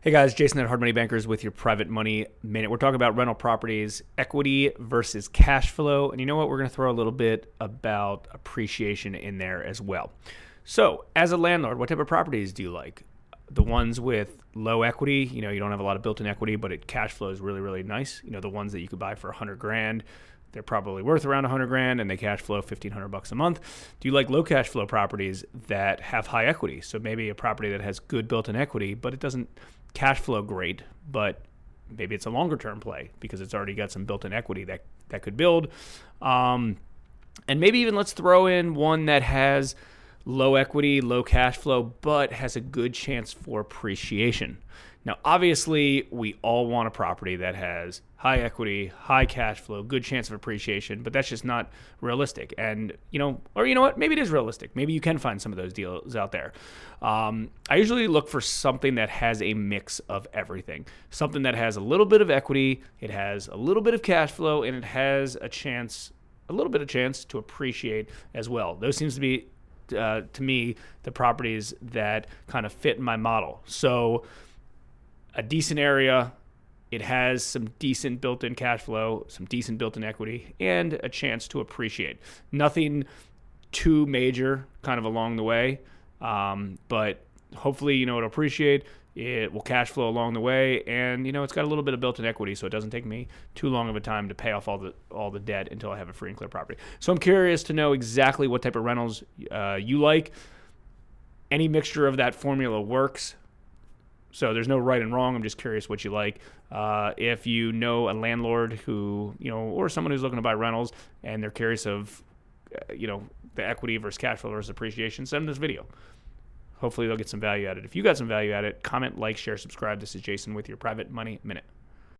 Hey guys, Jason at Hard Money Bankers with your private money minute. We're talking about rental properties, equity versus cash flow. And you know what? We're going to throw a little bit about appreciation in there as well. So, as a landlord, what type of properties do you like? The ones with low equity, you know, you don't have a lot of built in equity, but it cash flow is really, really nice. You know, the ones that you could buy for 100 grand, they're probably worth around 100 grand and they cash flow 1500 bucks a month. Do you like low cash flow properties that have high equity? So maybe a property that has good built-in equity, but it doesn't cash flow great, but maybe it's a longer term play because it's already got some built-in equity that that could build. Um, and maybe even let's throw in one that has low equity, low cash flow, but has a good chance for appreciation. Now, obviously, we all want a property that has high equity, high cash flow, good chance of appreciation, but that's just not realistic. And, you know, or you know what? Maybe it is realistic. Maybe you can find some of those deals out there. Um, I usually look for something that has a mix of everything something that has a little bit of equity, it has a little bit of cash flow, and it has a chance, a little bit of chance to appreciate as well. Those seems to be, uh, to me, the properties that kind of fit my model. So, a decent area. It has some decent built in cash flow, some decent built in equity, and a chance to appreciate. Nothing too major kind of along the way, um, but hopefully, you know, it'll appreciate. It will cash flow along the way, and you know it's got a little bit of built-in equity, so it doesn't take me too long of a time to pay off all the all the debt until I have a free and clear property. So I'm curious to know exactly what type of rentals uh, you like. Any mixture of that formula works. So there's no right and wrong. I'm just curious what you like. Uh, if you know a landlord who, you know, or someone who's looking to buy rentals and they're curious of, uh, you know, the equity versus cash flow versus appreciation, send them this video. Hopefully they'll get some value out of it. If you got some value out of it, comment, like, share, subscribe. This is Jason with your Private Money Minute.